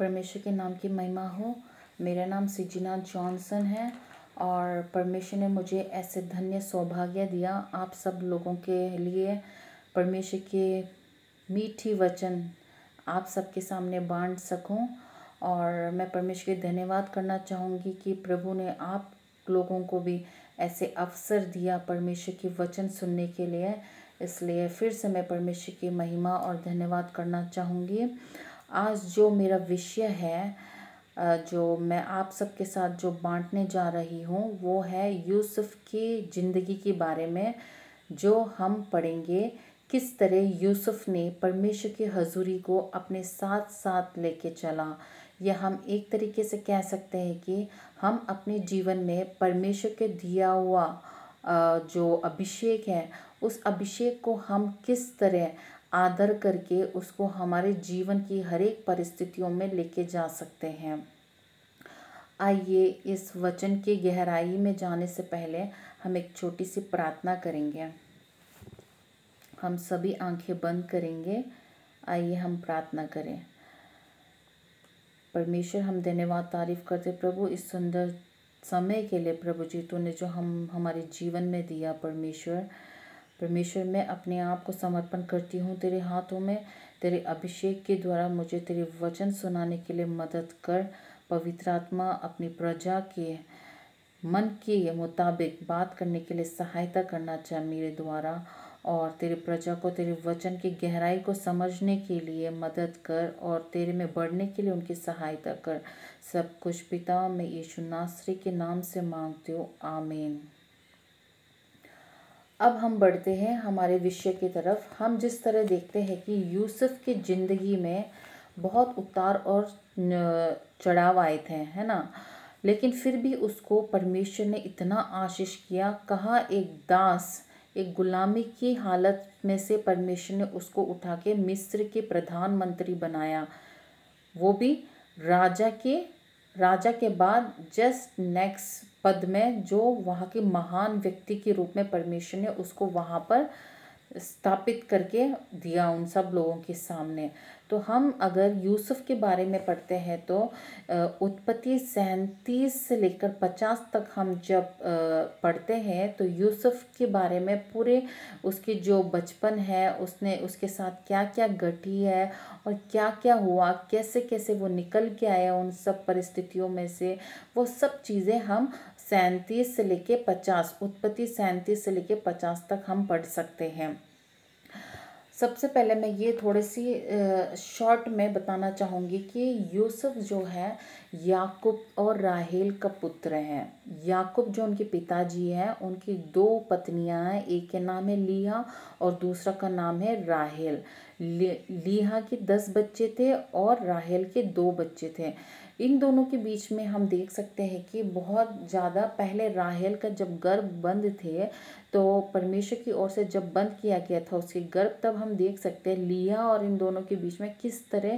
परमेश्वर के नाम की महिमा हो। मेरा नाम सिजिना जॉनसन है और परमेश्वर ने मुझे ऐसे धन्य सौभाग्य दिया आप सब लोगों के लिए। परमेश्वर के मीठी वचन आप सबके सामने बांट सकूँ और मैं परमेश्वर के धन्यवाद करना चाहूँगी कि प्रभु ने आप लोगों को भी ऐसे अवसर दिया परमेश्वर की वचन सुनने के लिए। इसलिए फिर से मैं परमेश्वर की महिमा और धन्यवाद करना चाहूँगी। आज जो मेरा विषय है जो मैं आप सबके साथ जो बांटने जा रही हूँ, वो है यूसुफ की ज़िंदगी के बारे में, जो हम पढ़ेंगे। किस तरह यूसुफ ने परमेश्वर की हजूरी को अपने साथ साथ लेके चला? या हम एक तरीके से कह सकते हैं कि हम अपने जीवन में परमेश्वर के दिया हुआ जो अभिषेक है, उस अभिषेक को हम किस तरह आदर करके उसको हमारे जीवन की हर एक परिस्थितियों में लेके जा सकते हैं। आइए इस वचन की गहराई में जाने से पहले हम एक छोटी सी प्रार्थना करेंगे। हम सभी आँखें बंद करेंगे। आइए हम प्रार्थना करें। परमेश्वर, हम धन्यवाद तारीफ़ करते प्रभु, इस सुंदर समय के लिए प्रभु जी, तूने जो हम, हमारे जीवन में दिया परमेश्वर परमेश्वर, मैं अपने आप को समर्पण करती हूँ। तेरे हाथों में तेरे अभिषेक के द्वारा मुझे तेरे वचन सुनाने के लिए मदद कर। पवित्र आत्मा अपनी प्रजा के मन के मुताबिक बात करने के लिए सहायता करना चाहे मेरे द्वारा और तेरे प्रजा को, तेरे वचन की गहराई को समझने के लिए मदद कर और तेरे में बढ़ने के लिए उनकी सहायता कर। सब कुछ पिता मैं यीशु नासरी के नाम से मांगती हूँ। आमीन। अब हम बढ़ते हैं हमारे विषय की तरफ़। हम जिस तरह देखते हैं कि यूसुफ की ज़िंदगी में बहुत उतार और चढ़ाव आए थे, है ना? लेकिन फिर भी उसको परमेश्वर ने इतना आशीष किया। कहा एक दास, एक गुलामी की हालत में से परमेश्वर ने उसको उठा के मिस्र के प्रधानमंत्री बनाया? वो भी राजा के राजा के बाद जस्ट नेक्स्ट पद में जो वहाँ के महान व्यक्ति के रूप में परमेश्वर ने उसको वहाँ पर स्थापित करके दिया उन सब लोगों के सामने। तो हम अगर यूसुफ के बारे में पढ़ते हैं तो उत्पत्ति सैंतीस से लेकर पचास तक हम जब पढ़ते हैं तो यूसुफ के बारे में पूरे उसके जो बचपन है, उसने उसके साथ क्या क्या घटी है और क्या क्या हुआ कैसे कैसे वो निकल के आया उन सब परिस्थितियों में से, वो सब चीज़ें हम सैंतीस से लेके पचास, उत्पत्ति सैंतीस से लेके पचास तक हम पढ़ सकते हैं। सबसे पहले मैं ये थोड़ी सी शॉर्ट में बताना चाहूँगी कि यूसुफ जो है, याकूब और राहेल का पुत्र हैं। याकूब जो उनके पिताजी हैं, उनकी दो पत्नियाँ हैं, एक के नाम है लिया और दूसरा का नाम है राहेल। लिहा के दस बच्चे थे और राहेल के दो बच्चे थे। इन दोनों के बीच में हम देख सकते हैं कि बहुत ज़्यादा पहले राहेल का जब गर्भ बंद थे तो परमेश्वर की ओर से जब बंद किया गया था उसके गर्भ, तब हम देख सकते हैं लिया और इन दोनों के बीच में किस तरह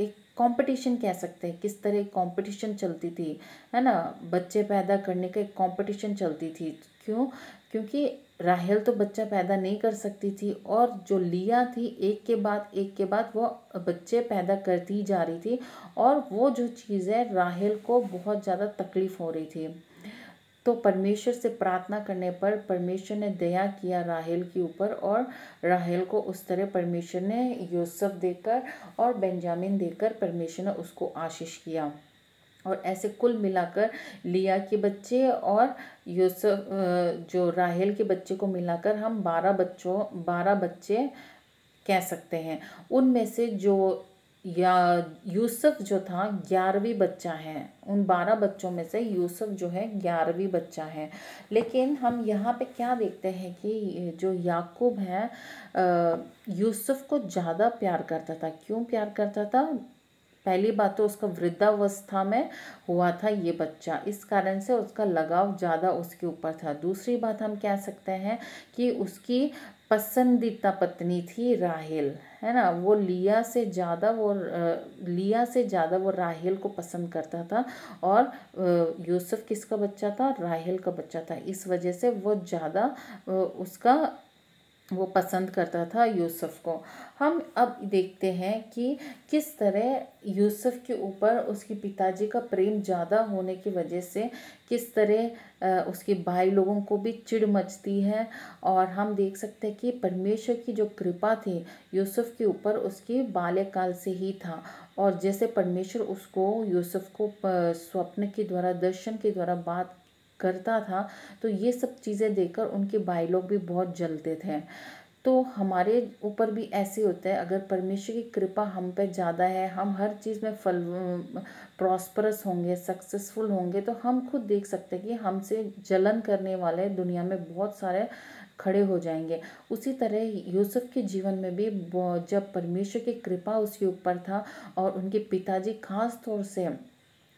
एक कंपटीशन कह सकते हैं, किस तरह कंपटीशन चलती थी, है ना? बच्चे पैदा करने का एक कंपटीशन चलती थी। क्यों? क्योंकि राहेल तो बच्चा पैदा नहीं कर सकती थी और जो लिया थी, एक के बाद, एक के बाद वो बच्चे पैदा करती जा रही थी और वो जो चीज़ है, राहेल को बहुत ज़्यादा तकलीफ़ हो रही थी। तो परमेश्वर से प्रार्थना करने पर परमेश्वर ने दया किया राहेल के ऊपर और राहेल को उस तरह परमेश्वर ने यूसुफ देकर और बेंजामिन देकर परमेश्वर ने उसको आशीष किया। और ऐसे कुल मिलाकर लिया के बच्चे और यूसुफ जो राहेल के बच्चे को मिलाकर हम बारह बच्चों, बारह बच्चे कह सकते हैं। उनमें से जो या, यूसुफ जो था, ग्यारहवीं बच्चा है। उन बारह बच्चों में से यूसुफ जो है, ग्यारहवीं बच्चा है। लेकिन हम यहाँ पे क्या देखते हैं कि जो याकूब है यूसुफ को ज़्यादा प्यार करता था। क्यों प्यार करता था? पहली बात तो उसका वृद्धावस्था में हुआ था ये बच्चा। इस कारण से उसका लगाव ज़्यादा उसके ऊपर था। दूसरी बात हम कह सकते हैं कि उसकी पसंदीदा पत्नी थी राहेल, है ना? वो लिया से ज़्यादा वो लिया से ज़्यादा वो राहेल को पसंद करता था और यूसुफ किसका बच्चा था? राहेल का बच्चा था। इस वजह से वो ज़्यादा उसका वो पसंद करता था यूसुफ को। हम अब देखते हैं कि किस तरह यूसुफ के ऊपर उसके पिताजी का प्रेम ज़्यादा होने की वजह से किस तरह उसके भाई लोगों को भी चिड़ मचती है। और हम देख सकते हैं कि परमेश्वर की जो कृपा थी यूसुफ के ऊपर उसके बाल्यकाल से ही था। और जैसे परमेश्वर उसको यूसुफ को स्वप्न के द्वारा, दर्शन के द्वारा बात करता था तो ये सब चीज़ें देखकर उनके भाई लोग भी बहुत जलते थे। तो हमारे ऊपर भी ऐसे होता है, अगर परमेश्वर की कृपा हम पे ज़्यादा है, हम हर चीज़ में फल प्रॉस्परस होंगे सक्सेसफुल होंगे तो हम खुद देख सकते हैं कि हमसे जलन करने वाले दुनिया में बहुत सारे खड़े हो जाएँगे। उसी तरह यूसुफ के जीवन में भी जब परमेश्वर की कृपा उसके ऊपर था और उनके पिताजी खास तौर से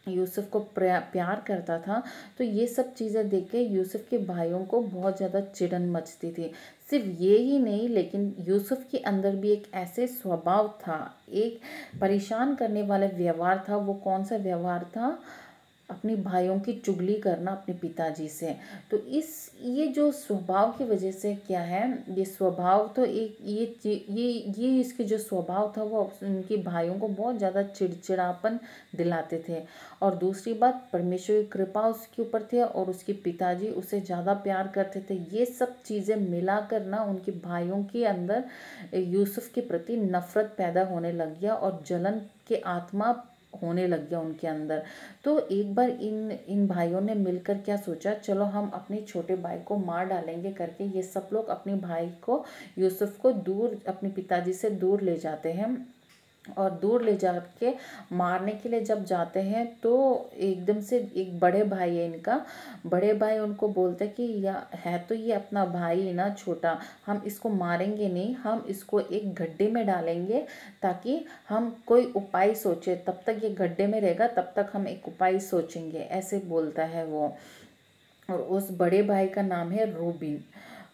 यूसुफ को प्यार करता था तो ये सब चीज़ें देख के यूसुफ के भाइयों को बहुत ज़्यादा चिड़न मचती थी। सिर्फ़ ये ही नहीं, लेकिन यूसुफ के अंदर भी एक ऐसे स्वभाव था, एक परेशान करने वाला व्यवहार था। वो कौन सा व्यवहार था? अपने भाइयों की चुगली करना अपने पिताजी से। तो इस, ये जो स्वभाव की वजह से क्या है, ये स्वभाव तो एक, ये ये ये इसके जो स्वभाव था वो उनके भाइयों को बहुत ज़्यादा चिड़चिड़ापन दिलाते थे। और दूसरी बात, परमेश्वर की कृपा उसके ऊपर थी और उसके पिताजी उसे ज़्यादा प्यार करते थे। ये सब चीज़ें मिला ना उनके भाइयों के अंदर यूसुफ के प्रति नफ़रत पैदा होने लग गया और जलन के आत्मा होने लग गया उनके अंदर। तो एक बार इन इन भाइयों ने मिलकर क्या सोचा, चलो हम अपने छोटे भाई को मार डालेंगे करके, ये सब लोग अपने भाई को, यूसुफ को दूर, अपने पिताजी से दूर ले जाते हैं। और दूर ले जा के मारने के लिए जब जाते हैं तो एकदम से एक बड़े भाई है इनका। बड़े भाई उनको बोलते हैं कि, या, है तो ये अपना भाई ना छोटा, हम इसको मारेंगे नहीं, हम इसको एक गड्ढे में डालेंगे ताकि हम कोई उपाय सोचे। तब तक ये गड्ढे में रहेगा, तब तक हम एक उपाय सोचेंगे, ऐसे बोलता है वो। और उस बड़े भाई का नाम है रूबिन।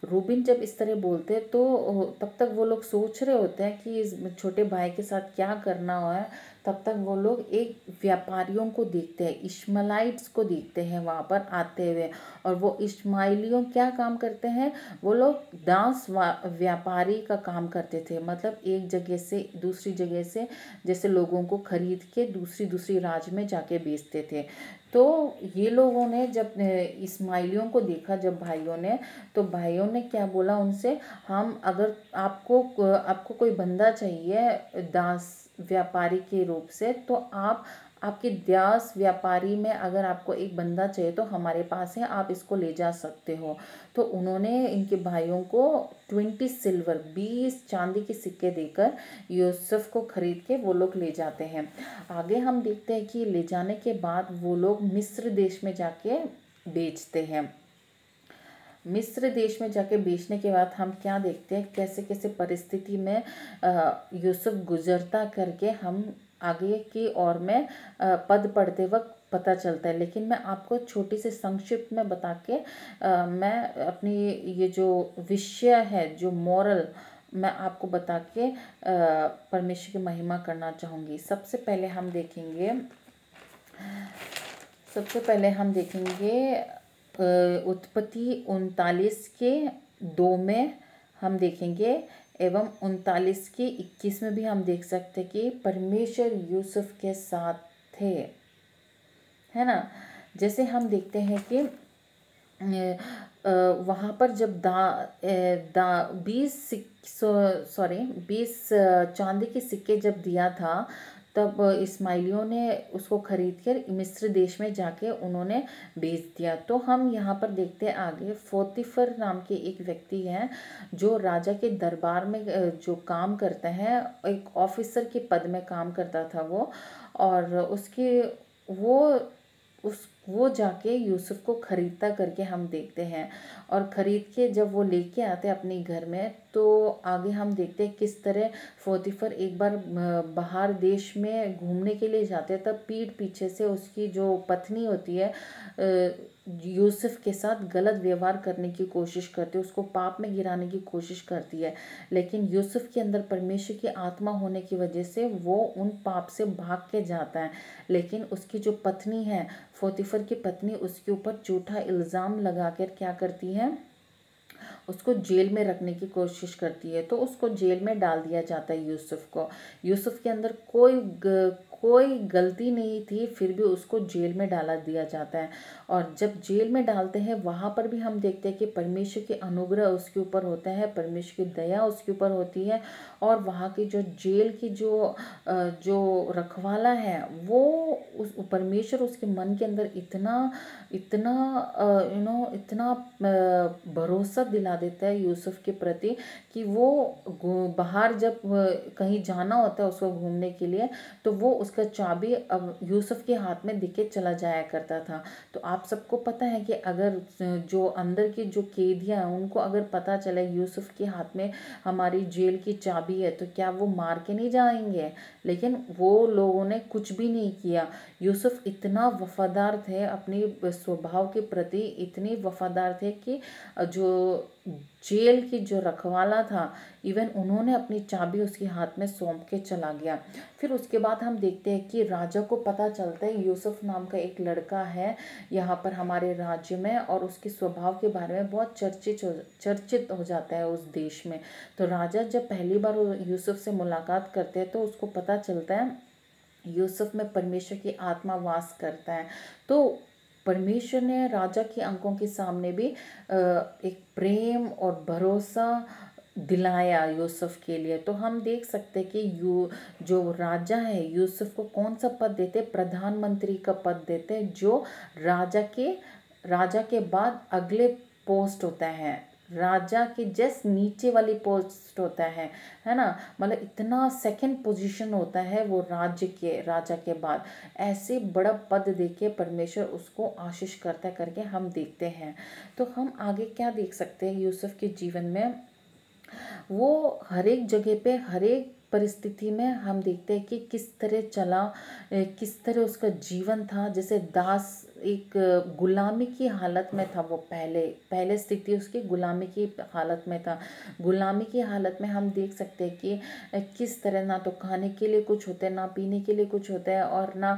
रूबिन जब इस तरह बोलते हैं तो तब तक वो लोग सोच रहे होते हैं कि इस छोटे भाई के साथ क्या करना है। तब तक वो लोग एक व्यापारियों को देखते हैं इश्मलाइट्स को देखते हैं वहाँ पर आते हुए। और वो इस्माइलियों क्या काम करते हैं? वो लोग डांस व्यापारी का काम करते थे। मतलब एक जगह से दूसरी जगह से जैसे लोगों को खरीद के दूसरी दूसरी राज्य में जाके बेचते थे। तो ये लोगों ने जब इस्माइलियों को देखा जब भाइयों ने तो भाइयों ने क्या बोला उनसे? हम अगर आपको आपको कोई बंदा चाहिए दास व्यापारी के रूप से तो आप, आपके द्यास व्यापारी में अगर आपको एक बंदा चाहिए तो हमारे पास है, आप इसको ले जा सकते हो। तो उन्होंने इनके भाइयों को ट्वेंटी सिल्वर, बीस चांदी के सिक्के देकर यूसुफ को खरीद के वो लोग ले जाते हैं। आगे हम देखते हैं कि ले जाने के बाद वो लोग मिस्र देश में जाके बेचते हैं। मिस्र देश में जाके बेचने के बाद हम क्या देखते हैं? कैसे कैसे परिस्थिति में यूसुफ गुजरता करके हम आगे की ओर में पद पढ़ते वक्त पता चलता है। लेकिन मैं आपको छोटी सी संक्षिप्त में बता के आ, मैं अपनी ये जो विषय है जो मॉरल मैं आपको बता के परमेश्वर की महिमा करना चाहूँगी। सबसे पहले हम देखेंगे सबसे पहले हम देखेंगे उत्पत्ति उनतालीस के दो में हम देखेंगे एवं उनतालीस के इक्कीस में भी हम देख सकते कि परमेश्वर यूसुफ के साथ थे। है ना? जैसे हम देखते हैं कि वहाँ पर जब दा दा, बीस सॉरी, बीस चांदी के सिक्के जब दिया था तब इस्माइलियों ने उसको खरीद कर मिस्र देश में जाके उन्होंने बेच दिया। तो हम यहाँ पर देखते हैं आगे, फोतिफर नाम के एक व्यक्ति हैं जो राजा के दरबार में जो काम करते हैं, एक ऑफिसर के पद में काम करता था वो, और उसके, वो उस वो जाके यूसुफ को ख़रीदता करके हम देखते हैं। और ख़रीद के जब वो लेके आते हैं अपने घर में तो आगे हम देखते हैं किस तरह फोतिफर एक बार बाहर देश में घूमने के लिए जाते हैं, तब पीठ पीछे से उसकी जो पत्नी होती है यूसुफ के साथ गलत व्यवहार करने की कोशिश करती है, उसको पाप में गिराने की कोशिश करती है। लेकिन यूसुफ के अंदर परमेश्वर की आत्मा होने की वजह से वो उन पाप से भाग के जाता है। लेकिन उसकी जो पत्नी है फोतिफर की पत्नी, उसके ऊपर झूठा इल्ज़ाम लगा कर क्या करती है? उसको जेल में रखने की कोशिश करती है। तो उसको जेल में डाल दिया जाता है यूसुफ को। यूसुफ के अंदर कोई कोई गलती नहीं थी, फिर भी उसको जेल में डाला दिया जाता है। और जब जेल में डालते हैं, वहाँ पर भी हम देखते हैं कि परमेश्वर के अनुग्रह उसके ऊपर होता है, परमेश्वर की दया उसके ऊपर होती है और वहाँ की जो जेल की जो जो रखवाला है, वो उस, परमेश्वर उसके मन के अंदर इतना इतना यू नो इतना भरोसा दिला देता है यूसुफ के प्रति कि वो बाहर जब कहीं जाना होता है उसको घूमने के लिए तो वो उसका चाबी अब यूसुफ के हाथ में दिखे चला जाया करता था। तो आप सबको पता है कि अगर जो अंदर की जो कैदियाँ हैं, उनको अगर पता चले यूसुफ के हाथ में हमारी जेल की चाबी है तो क्या वो मार के नहीं जाएँगे? लेकिन वो लोगों ने कुछ भी नहीं किया। यूसुफ इतना वफादार थे, अपनी स्वभाव के प्रति इतने वफादार थे कि जो जेल की जो रखवाला था इवन उन्होंने अपनी चाबी उसके हाथ में सौंप के चला गया। फिर उसके बाद हम देखते हैं कि राजा को पता चलता है, यूसुफ नाम का एक लड़का है यहाँ पर हमारे राज्य में और उसके स्वभाव के बारे में बहुत चर्चित हो चर्चित हो जाता है उस देश में। तो राजा जब पहली बार यूसुफ से मुलाकात करते हैं तो उसको पता चलता है, यूसुफ में परमेश्वर की आत्मा वास करता है। तो परमेश्वर ने राजा के अंकों के सामने भी एक प्रेम और भरोसा दिलाया यूसुफ के लिए। तो हम देख सकते कि यू, जो राजा है, यूसुफ को कौन सा पद देते प्रधानमंत्री का पद देते जो राजा के राजा के बाद अगले पोस्ट होता है। राजा के जस्ट नीचे वाली पोस्ट होता है है ना? मतलब इतना सेकंड पोजीशन होता है वो राज्य के, राजा के बाद। ऐसे बड़ा पद देके परमेश्वर उसको आशीष करता करके हम देखते हैं। तो हम आगे क्या देख सकते हैं यूसुफ के जीवन में? वो हर एक जगह पे, हर एक परिस्थिति में हम देखते हैं कि किस तरह चला, किस तरह उसका जीवन था। जैसे दास एक गुलामी की हालत में था वो पहले पहले स्थिति उसकी गुलामी की हालत में था। गुलामी की हालत में हम देख सकते हैं कि किस तरह ना तो खाने के लिए कुछ होता है, ना पीने के लिए कुछ होता है और ना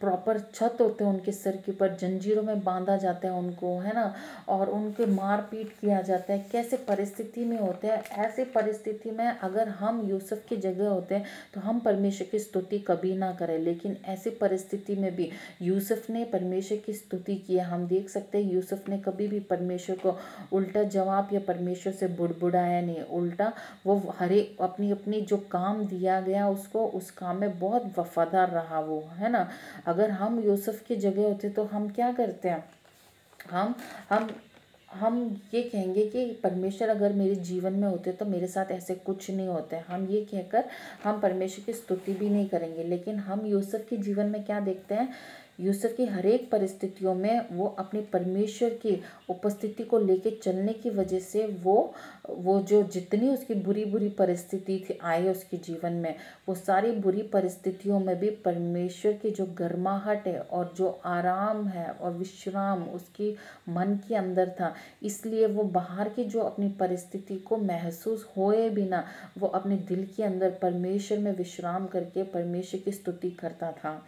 प्रॉपर छत होते हैं उनके सर के ऊपर, जंजीरों में बांधा जाता है उनको, है ना? और उनके मार पीट किया जाता है। कैसे परिस्थिति में होते हैं? ऐसी परिस्थिति में अगर हम यूसुफ की जगह होते हैं तो हम परमेश्वर की स्तुति कभी ना करें, लेकिन ऐसी परिस्थिति में भी यूसुफ ने परमेश्वर की स्तुति किया हम देख सकते हैं, यूसुफ ने कभी भी परमेश्वर को उल्टा जवाब या परमेश्वर से बुड़बुड़ाया नहीं। उल्टा वो हरे, अपनी अपनी जो काम दिया गया उसको, उस काम में बहुत वफादार रहा वो, है ना? अगर हम यूसुफ की जगह होते तो हम क्या करते हैं? हम हम हम ये कहेंगे कि परमेश्वर अगर मेरे जीवन में होते तो मेरे साथ ऐसे कुछ नहीं होते। हम ये कहकर हम परमेश्वर की स्तुति भी नहीं करेंगे। लेकिन हम यूसुफ के जीवन में क्या देखते हैं? यूसुफ की हर एक परिस्थितियों में वो अपने परमेश्वर की उपस्थिति को लेके चलने की वजह से वो वो जो जितनी उसकी बुरी बुरी परिस्थिति थी, आए उसके जीवन में, वो सारी बुरी परिस्थितियों में भी परमेश्वर की जो गर्माहट है और जो आराम है और विश्राम उसकी मन के अंदर था, इसलिए वो बाहर की जो अपनी परिस्थिति को महसूस होए बिना वो अपने दिल के अंदर परमेश्वर में विश्राम करके परमेश्वर की स्तुति करता था।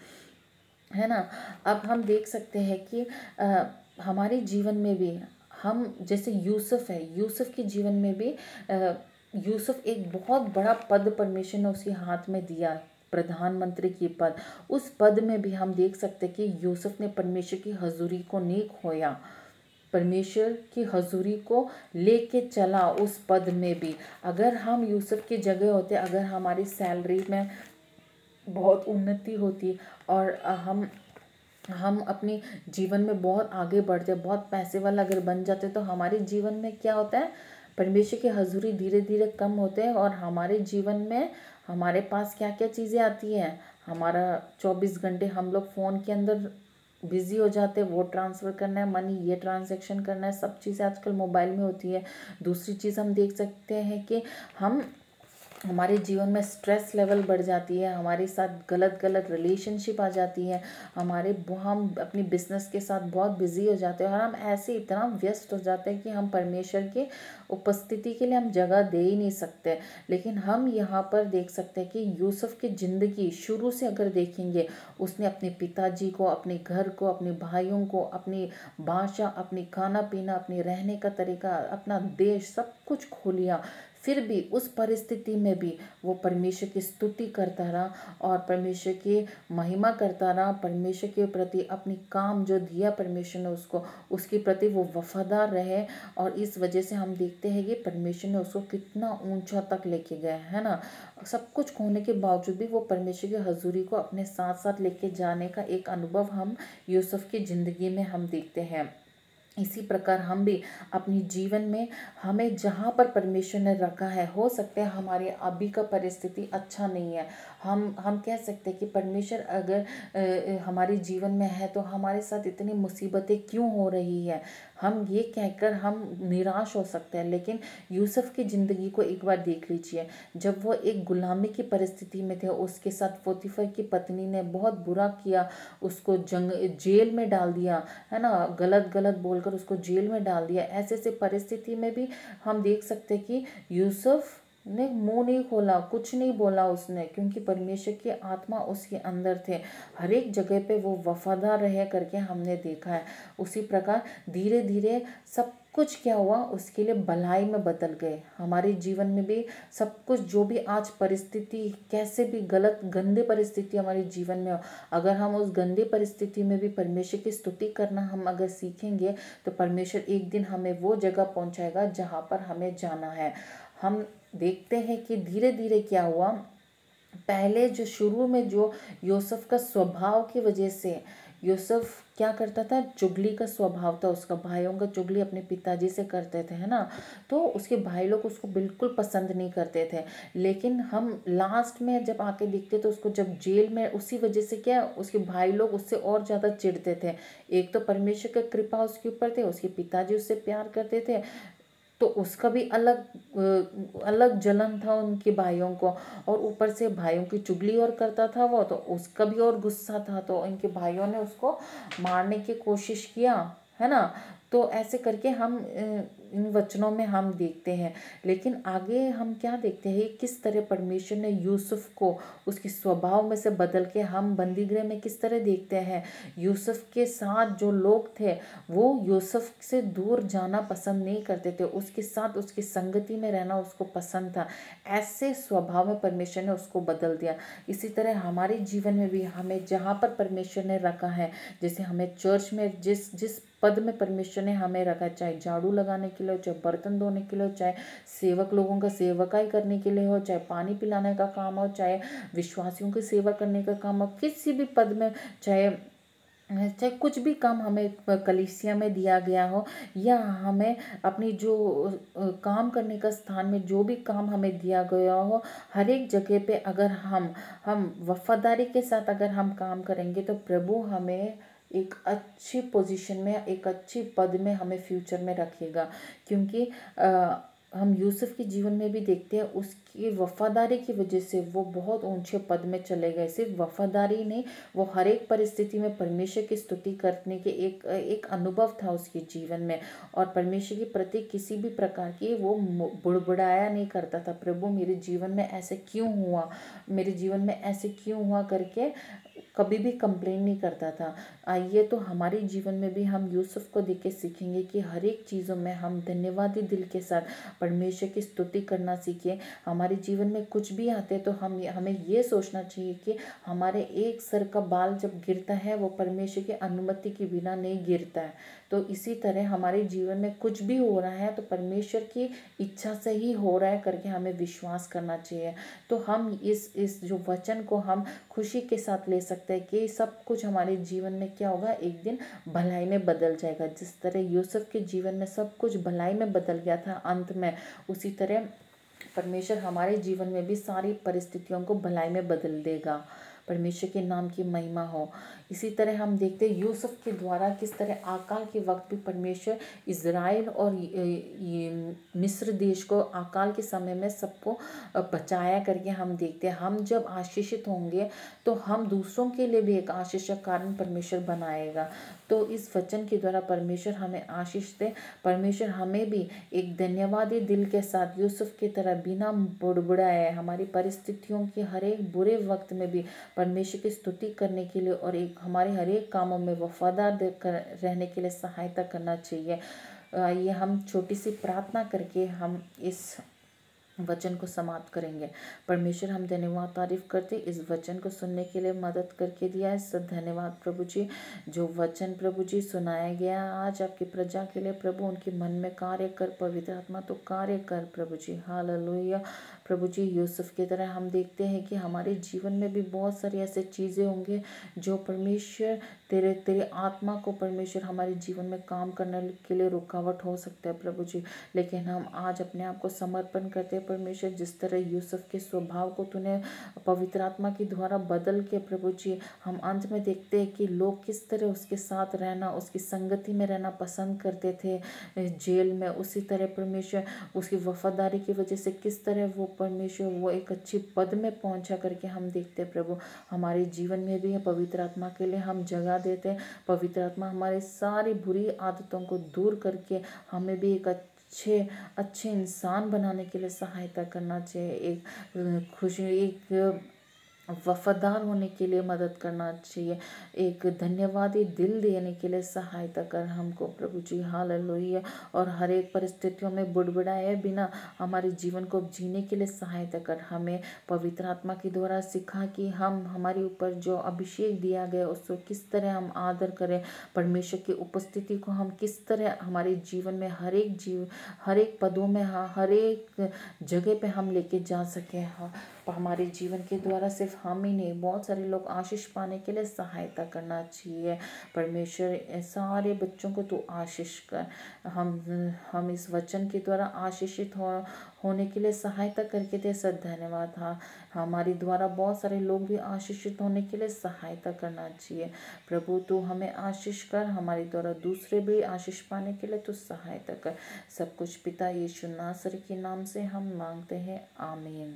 है ना? अब हम देख सकते हैं कि आ, हमारे जीवन में भी हम जैसे यूसुफ है यूसुफ के जीवन में भी यूसुफ एक बहुत बड़ा पद परमेश्वर ने उसके हाथ में दिया प्रधानमंत्री की पद। उस पद में भी हम देख सकते हैं कि यूसुफ ने परमेश्वर की हजूरी को नहीं खोया परमेश्वर की हजूरी को लेके चला उस पद में भी। अगर हम यूसुफ की जगह होते अगर हमारी सैलरी में बहुत उन्नति होती है और हम हम अपनी जीवन में बहुत आगे बढ़ जाए, बहुत पैसे वाला अगर बन जाते तो हमारे जीवन में क्या होता है? परमेश्वर की हजूरी धीरे धीरे कम होते हैं और हमारे जीवन में हमारे पास क्या क्या चीज़ें आती हैं? हमारा चौबीस घंटे हम लोग फ़ोन के अंदर बिज़ी हो जाते हैं, वो ट्रांसफ़र करना है, मनी, ये ट्रांजेक्शन करना है, सब चीज़ें आजकल मोबाइल में होती है। दूसरी चीज़ हम देख सकते हैं कि हम हमारे जीवन में स्ट्रेस लेवल बढ़ जाती है, हमारे साथ गलत गलत रिलेशनशिप आ जाती है, हमारे हम अपनी बिज़नेस के साथ बहुत बिज़ी हो जाते हैं और हम ऐसे इतना व्यस्त हो जाते हैं कि हम परमेश्वर के उपस्थिति के लिए हम जगह दे ही नहीं सकते। लेकिन हम यहाँ पर देख सकते हैं कि यूसुफ की ज़िंदगी शुरू से अगर देखेंगे, उसने अपने पिताजी को, अपने घर को, अपने भाइयों को, अपनी भाषा, अपनी खाना पीना अपनी रहने का तरीका, अपना देश सब कुछ खो लिया। फिर भी उस परिस्थिति में भी वो परमेश्वर की स्तुति करता रहा और परमेश्वर की महिमा करता रहा। परमेश्वर के प्रति अपनी काम जो दिया परमेश्वर ने उसको, उसके प्रति वो वफादार रहे और इस वजह से हम देखते हैं कि परमेश्वर ने उसको कितना ऊँचा तक लेके गया है ना। सब कुछ खोने के बावजूद भी वो परमेश्वर की हजूरी को अपने साथ साथ लेके जाने का एक अनुभव हम यूसुफ की ज़िंदगी में हम देखते हैं। इसी प्रकार हम भी अपने जीवन में हमें जहाँ पर परमेश्वर ने रखा है, हो सकता है हमारे अभी का परिस्थिति अच्छा नहीं है। हम हम कह सकते हैं कि परमेश्वर अगर हमारे जीवन में है तो हमारे साथ इतनी मुसीबतें क्यों हो रही है? हम ये कहकर हम निराश हो सकते हैं, लेकिन यूसुफ की ज़िंदगी को एक बार देख लीजिए। जब वो एक गुलामी की परिस्थिति में थे, उसके साथ फोतिफर की पत्नी ने बहुत बुरा किया, उसको जंग, जेल में डाल दिया, है ना? गलत गलत बोलकर उसको जेल में डाल दिया। ऐसे ऐसे परिस्थिति में भी हम देख सकते हैं कि यूसुफ ने मुँह नहीं खोला, कुछ नहीं बोला उसने, क्योंकि परमेश्वर की आत्मा उसके अंदर थे। हर एक जगह पे वो वफादार रह करके हमने देखा है। उसी प्रकार धीरे धीरे सब कुछ क्या हुआ, उसके लिए भलाई में बदल गए। हमारे जीवन में भी सब कुछ, जो भी आज परिस्थिति, कैसे भी गलत, गंदे परिस्थिति हमारे जीवन में हो, अगर हम उस गंदे परिस्थिति में भी परमेश्वर की स्तुति करना हम अगर सीखेंगे तो परमेश्वर एक दिन हमें वो जगह पहुंचाएगा जहाँ पर हमें जाना है। हम देखते हैं कि धीरे धीरे क्या हुआ। पहले जो शुरू में जो यूसुफ का स्वभाव की वजह से यूसुफ क्या करता था? चुगली का स्वभाव था उसका। भाइयों का चुगली अपने पिताजी से करते थे, है ना? तो उसके भाई लोग उसको बिल्कुल पसंद नहीं करते थे। लेकिन हम लास्ट में जब आके देखते तो उसको जब जेल में उसी वजह से क्या उसके भाई लोग उससे और ज़्यादा चिढ़ते थे। एक तो परमेश्वर का कृपा उसके ऊपर थे, उसके पिताजी उससे प्यार करते थे। तो उसका भी अलग अलग जलन था उनके भाइयों को। और ऊपर से भाइयों की चुगली और करता था वो तो उसका भी और गुस्सा था। तो इनके भाइयों ने उसको मारने की कोशिश किया, है ना? तो ऐसे करके हम इन वचनों में हम देखते हैं। लेकिन आगे हम क्या देखते हैं? किस तरह परमेश्वर ने यूसुफ को उसके स्वभाव में से बदल के हम बंदीगृह में किस तरह देखते हैं? यूसुफ के साथ जो लोग थे, वो यूसुफ से दूर जाना पसंद नहीं करते थे। उसके साथ उसकी संगति में रहना उसको पसंद था। ऐसे स्वभाव में परमेश्वर ने उसको बदल दिया। इसी तरह हमारे जीवन में भी हमें जहाँ पर परमेश्वर ने रखा है, जैसे हमें चर्च में जिस जिस पद में परमेश्वर ने हमें रखा, चाहे झाड़ू लगाने के लिए चाहे बर्तन धोने के लिए चाहे सेवक लोगों का सेवकाई करने के लिए हो, चाहे पानी पिलाने का काम हो, चाहे विश्वासियों की सेवा करने का काम हो, किसी भी पद में, चाहे चाहे कुछ भी काम हमें कलिसिया में दिया गया हो, या हमें अपनी जो काम करने का स्थान में जो भी काम हमें दिया गया हो, हर एक जगह पे अगर हम हम वफादारी के साथ अगर हम काम करेंगे तो प्रभु हमें एक अच्छी पोजीशन में एक अच्छी पद में हमें फ्यूचर में रखेगा। क्योंकि आ, हम यूसुफ के जीवन में भी देखते हैं उसकी वफादारी की वजह से वो बहुत ऊँचे पद में चले गए। सिर्फ़ वफादारी नहीं वो हर एक परिस्थिति में परमेश्वर की स्तुति करने के एक एक अनुभव था उसके जीवन में। और परमेश्वर के प्रति किसी भी प्रकार की वो बुड़बुड़ाया नहीं करता था प्रभु मेरे जीवन में ऐसे क्यों हुआ? मेरे जीवन में ऐसे क्यों हुआ? करके कभी भी कंप्लेन नहीं करता था। आइए तो हमारे जीवन में भी हम यूसुफ को देख के सीखेंगे कि हर एक चीज़ों में हम धन्यवादी दिल के साथ, परमेश्वर की स्तुति करना सीखें हमारे जीवन में कुछ भी आते तो हम हमें ये सोचना चाहिए कि हमारे एक सर का बाल जब गिरता है, वो परमेश्वर की अनुमति के बिना नहीं गिरता है। तो इसी तरह हमारे जीवन में कुछ भी हो रहा है तो परमेश्वर की इच्छा से ही हो रहा है करके हमें विश्वास करना चाहिए। तो हम इस इस जो वचन को हम खुशी के साथ ले सकते हैं कि सब कुछ हमारे जीवन में क्या होगा? एक दिन भलाई में बदल जाएगा। जिस तरह यूसुफ के जीवन में सब कुछ भलाई में बदल गया था, अंत में उसी तरह परमेश्वर हमारे जीवन में भी सारी परिस्थितियों को भलाई में बदल देगा। परमेश्वर के नाम की महिमा हो। इसी तरह हम देखते हैं यूसुफ के द्वारा किस तरह आकाल के वक्त भी परमेश्वर इसराइल और मिस्र देश को आकाल के समय में सबको बचाया करके हम देखते हैं। हम जब आशीषित होंगे तो हम दूसरों के लिए भी एक आशीष कारण परमेश्वर बनाएगा। तो इस वचन के द्वारा परमेश्वर हमें आशीष दे। परमेश्वर हमें भी एक धन्यवादी दिल के साथ यूसुफ की तरह बिना बुड़बुड़ाए, हमारी परिस्थितियों के हर एक बुरे वक्त में भी परमेश्वर की स्तुति करने के लिए और एक हमारे हर एक कामों में वफादार रहने के लिए सहायता करना चाहिए। ये हम छोटी सी प्रार्थना करके हम इस वचन को समाप्त करेंगे। परमेश्वर, हम धन्यवाद तारीफ़ करते इस वचन को सुनने के लिए मदद करके दिया है। सब धन्यवाद प्रभु जी। जो वचन प्रभु जी सुनाया गया आज आपकी प्रजा के लिए, प्रभु, उनके मन में कार्य कर, पवित्र आत्मा तो कार्य कर प्रभु जी। हाल प्रभु जी, यूसुफ की तरह हम देखते हैं कि हमारे जीवन में भी बहुत सारी ऐसे चीज़ें होंगे जो परमेश्वर, तेरे तेरे आत्मा को परमेश्वर हमारे जीवन में काम करने के लिए रुकावट हो सकता है प्रभु जी। लेकिन हम आज अपने आप को समर्पण करते परमेश्वर, जिस तरह यूसुफ के स्वभाव को तूने पवित्र आत्मा के द्वारा बदल के प्रभु जी, हम अंत में देखते हैं कि लोग किस तरह उसके साथ रहना, उसकी संगति में रहना पसंद करते थे जेल में। उसी तरह परमेश्वर, उसकी वफादारी की वजह से किस तरह वो परमेश्वर, वो एक अच्छी पद में पहुँचा करके हम देखते प्रभु। हमारे जीवन में भी पवित्र आत्मा के लिए हम जगह देते पवित्र आत्मा हमारे सारी बुरी आदतों को दूर करके हमें भी एक अच्छे अच्छे इंसान बनाने के लिए सहायता करना चाहिए एक खुशी एक वफादार होने के लिए मदद करना चाहिए। एक धन्यवादी दिल देने के लिए सहायता कर हमको, प्रभु जी। हाल लोहिया और हर एक परिस्थितियों में बुड़बुड़ाए बिना हमारे जीवन को जीने के लिए सहायता कर। हमें पवित्र आत्मा के द्वारा सिखा कि हम, हमारे ऊपर जो अभिषेक दिया गया, उसको किस तरह हम आदर करें। परमेश्वर की उपस्थिति को हम किस तरह हमारे जीवन में हर एक जीव, हर एक पदों में, हर एक जगह पे हम लेके जा सकें। हाँ हमारे जीवन के द्वारा सिर्फ़ हम ही नहीं, बहुत सारे लोग आशीष पाने के लिए सहायता करना चाहिए। परमेश्वर सारे बच्चों को तो आशीष कर। हम हम इस वचन के द्वारा आशीषित हो, होने के लिए सहायता करके दे सर धन्यवाद। हाँ हमारे द्वारा बहुत सारे लोग भी आशीषित होने के लिए सहायता करना चाहिए। प्रभु, तू हमें आशीष कर, हमारे द्वारा दूसरे भी आशीष पाने के लिए तो सहायता कर। सब कुछ पिता यीशु नासर के नाम से हम मांगते हैं। आमीन।